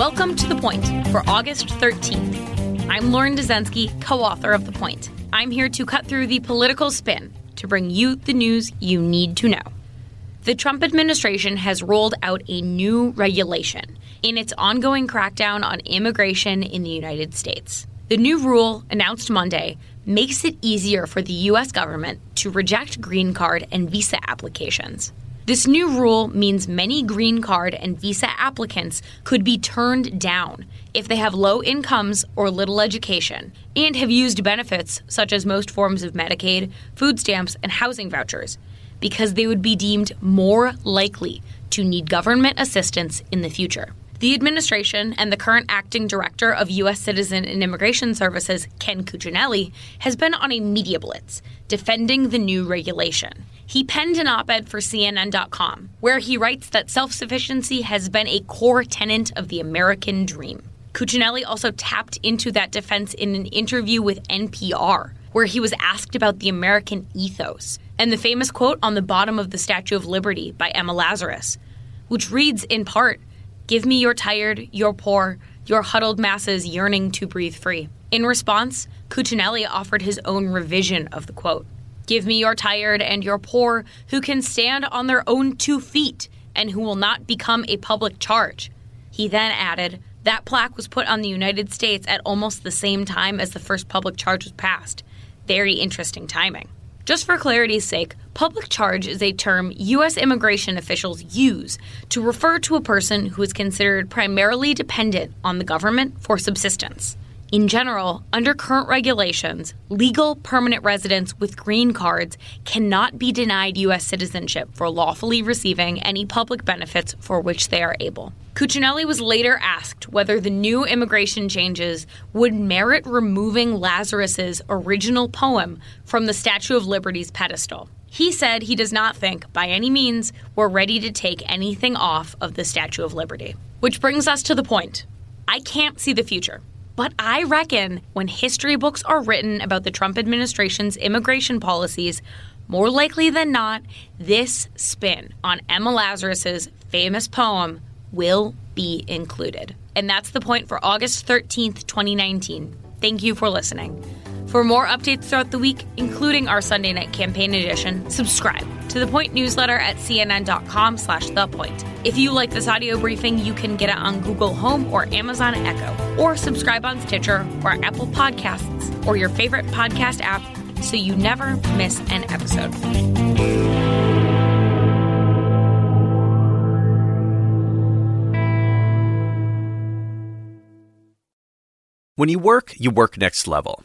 Welcome to The Point for August 13th. I'm Lauren Dezenski, co author of The Point. I'm here to cut through the political spin to bring you the news you need to know. The Trump administration has rolled out a new regulation in its ongoing crackdown on immigration in the United States. The new rule, announced Monday, makes it easier for the U.S. government to reject green card and visa applications. This new rule means many green card and visa applicants could be turned down if they have low incomes or little education and have used benefits such as most forms of Medicaid, food stamps, and housing vouchers because they would be deemed more likely to need government assistance in the future. The administration and the current acting director of U.S. Citizen and Immigration Services, Ken Cuccinelli, has been on a media blitz defending the new regulation. He penned an op ed for CNN.com where he writes that self sufficiency has been a core tenet of the American dream. Cuccinelli also tapped into that defense in an interview with NPR, where he was asked about the American ethos and the famous quote on the bottom of the Statue of Liberty by Emma Lazarus, which reads in part Give me your tired, your poor, your huddled masses yearning to breathe free. In response, Cuccinelli offered his own revision of the quote Give me your tired and your poor who can stand on their own two feet and who will not become a public charge. He then added, That plaque was put on the United States at almost the same time as the first public charge was passed. Very interesting timing. Just for clarity's sake, public charge is a term U.S. immigration officials use to refer to a person who is considered primarily dependent on the government for subsistence. In general, under current regulations, legal permanent residents with green cards cannot be denied U.S. citizenship for lawfully receiving any public benefits for which they are able. Cuccinelli was later asked whether the new immigration changes would merit removing Lazarus's original poem from the Statue of Liberty's pedestal. He said he does not think, by any means, we're ready to take anything off of the Statue of Liberty. Which brings us to the point. I can't see the future. But I reckon when history books are written about the Trump administration's immigration policies, more likely than not, this spin on Emma Lazarus's famous poem will be included. And that's the point for August 13th, 2019. Thank you for listening. For more updates throughout the week, including our Sunday night campaign edition, subscribe to the Point newsletter at cnn.com slash the point. If you like this audio briefing, you can get it on Google Home or Amazon Echo, or subscribe on Stitcher or Apple Podcasts or your favorite podcast app so you never miss an episode. When you work, you work next level.